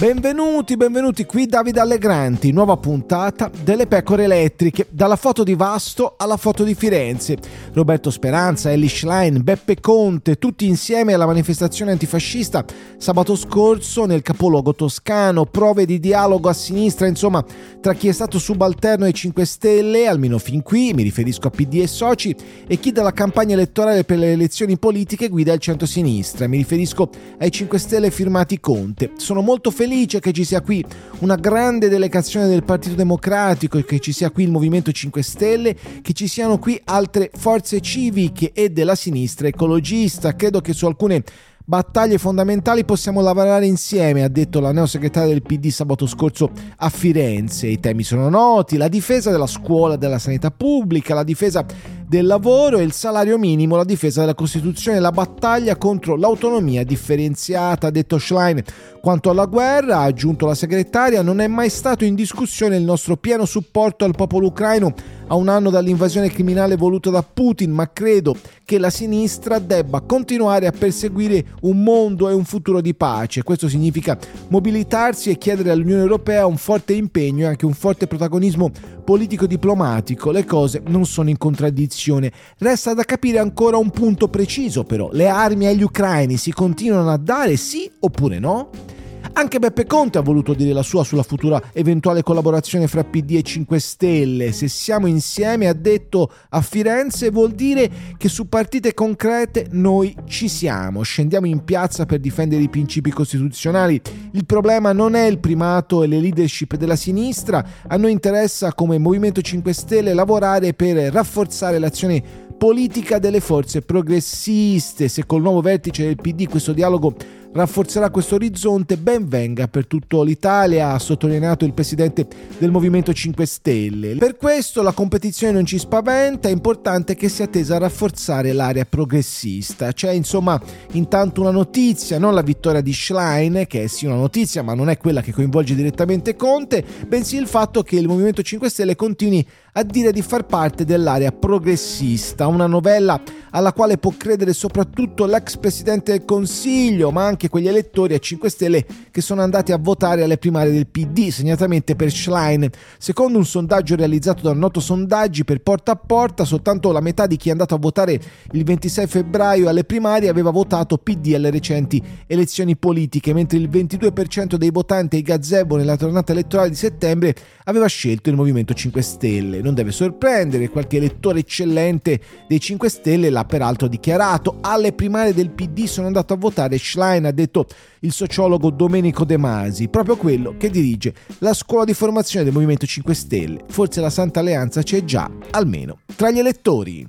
Benvenuti, benvenuti qui Davide Allegranti, nuova puntata delle pecore elettriche, dalla foto di Vasto alla foto di Firenze. Roberto Speranza, Ellie Schlein, Beppe Conte, tutti insieme alla manifestazione antifascista sabato scorso nel capoluogo toscano, prove di dialogo a sinistra, insomma, tra chi è stato subalterno ai 5 Stelle, almeno fin qui, mi riferisco a PD e soci, e chi dalla campagna elettorale per le elezioni politiche guida il centro-sinistra, mi riferisco ai 5 Stelle firmati Conte. Sono molto felice felice che ci sia qui una grande delegazione del Partito Democratico e che ci sia qui il Movimento 5 Stelle, che ci siano qui altre forze civiche e della sinistra ecologista. Credo che su alcune battaglie fondamentali possiamo lavorare insieme, ha detto la neosegretaria del PD sabato scorso a Firenze. I temi sono noti, la difesa della scuola, della sanità pubblica, la difesa del lavoro e il salario minimo, la difesa della Costituzione, la battaglia contro l'autonomia differenziata, ha detto Schlein. Quanto alla guerra, ha aggiunto la segretaria, non è mai stato in discussione il nostro pieno supporto al popolo ucraino a un anno dall'invasione criminale voluta da Putin, ma credo che la sinistra debba continuare a perseguire un mondo e un futuro di pace. Questo significa mobilitarsi e chiedere all'Unione Europea un forte impegno e anche un forte protagonismo politico-diplomatico. Le cose non sono in contraddizione. Resta da capire ancora un punto preciso però. Le armi agli ucraini si continuano a dare sì oppure no? Anche Beppe Conte ha voluto dire la sua sulla futura eventuale collaborazione fra PD e 5 Stelle. Se siamo insieme, ha detto a Firenze, vuol dire che su partite concrete noi ci siamo. Scendiamo in piazza per difendere i principi costituzionali. Il problema non è il primato e le leadership della sinistra. A noi interessa come Movimento 5 Stelle lavorare per rafforzare l'azione politica delle forze progressiste. Se col nuovo vertice del PD questo dialogo rafforzerà questo orizzonte, ben venga per tutta l'Italia, ha sottolineato il presidente del Movimento 5 Stelle. Per questo la competizione non ci spaventa, è importante che sia tesa a rafforzare l'area progressista. C'è insomma intanto una notizia, non la vittoria di Schlein, che è sì una notizia, ma non è quella che coinvolge direttamente Conte, bensì il fatto che il Movimento 5 Stelle continui a dire di far parte dell'area progressista, una novella alla quale può credere soprattutto l'ex presidente del Consiglio, ma anche quegli elettori a 5 Stelle che sono andati a votare alle primarie del PD, segnatamente per Schlein. Secondo un sondaggio realizzato da Noto Sondaggi per porta a porta, soltanto la metà di chi è andato a votare il 26 febbraio alle primarie aveva votato PD alle recenti elezioni politiche, mentre il 22% dei votanti ai gazebo nella tornata elettorale di settembre aveva scelto il Movimento 5 Stelle. Non deve sorprendere, qualche elettore eccellente dei 5 Stelle l'ha peraltro dichiarato. Alle primarie del PD sono andato a votare Schlein, ha detto il sociologo Domenico De Masi, proprio quello che dirige la scuola di formazione del Movimento 5 Stelle. Forse la Santa Alleanza c'è già, almeno tra gli elettori.